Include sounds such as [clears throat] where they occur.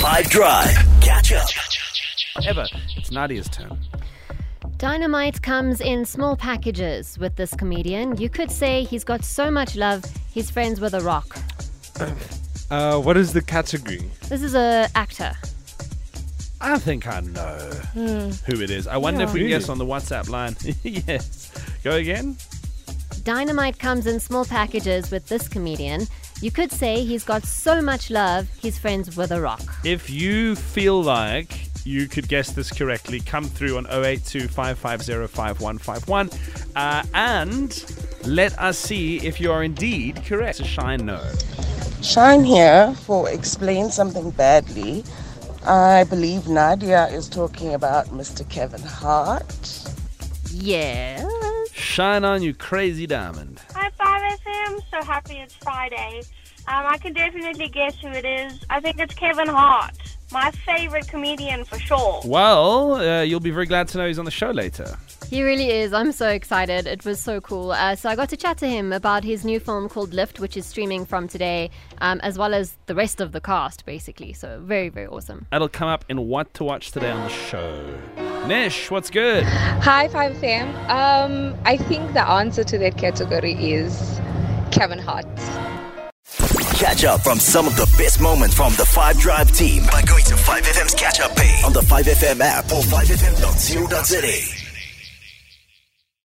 5 Drive. Catch up. Ever. It's Nadia's turn. Dynamite comes in small packages with this comedian. You could say he's got so much love, he's friends with a rock. [clears throat] Uh, what is the category? This is a actor. I think I know who it is. I wonder if we can guess on the WhatsApp line. [laughs] yes. Go again. Dynamite comes in small packages with this comedian. You could say he's got so much love, he's friends with a rock. If you feel like you could guess this correctly, come through on 082 550 uh, and let us see if you are indeed correct. A shine no. Shine here for explain something badly. I believe Nadia is talking about Mr. Kevin Hart. Yes. Shine on, you crazy diamond. Hi, 5FM. So happy it's Friday. Um, I can definitely guess who it is. I think it's Kevin Hart, my favorite comedian for sure. Well, uh, you'll be very glad to know he's on the show later. He really is. I'm so excited. It was so cool. Uh, so I got to chat to him about his new film called Lift, which is streaming from today, um, as well as the rest of the cast, basically. So very, very awesome. That'll come up in What to Watch today on the show. Nish, what's good? Hi, 5FM. Um, I think the answer to that category is Kevin Hart. Catch up from some of the best moments from the 5 Drive team by going to 5FM's catch up page on the 5FM app or 5FM.co.za.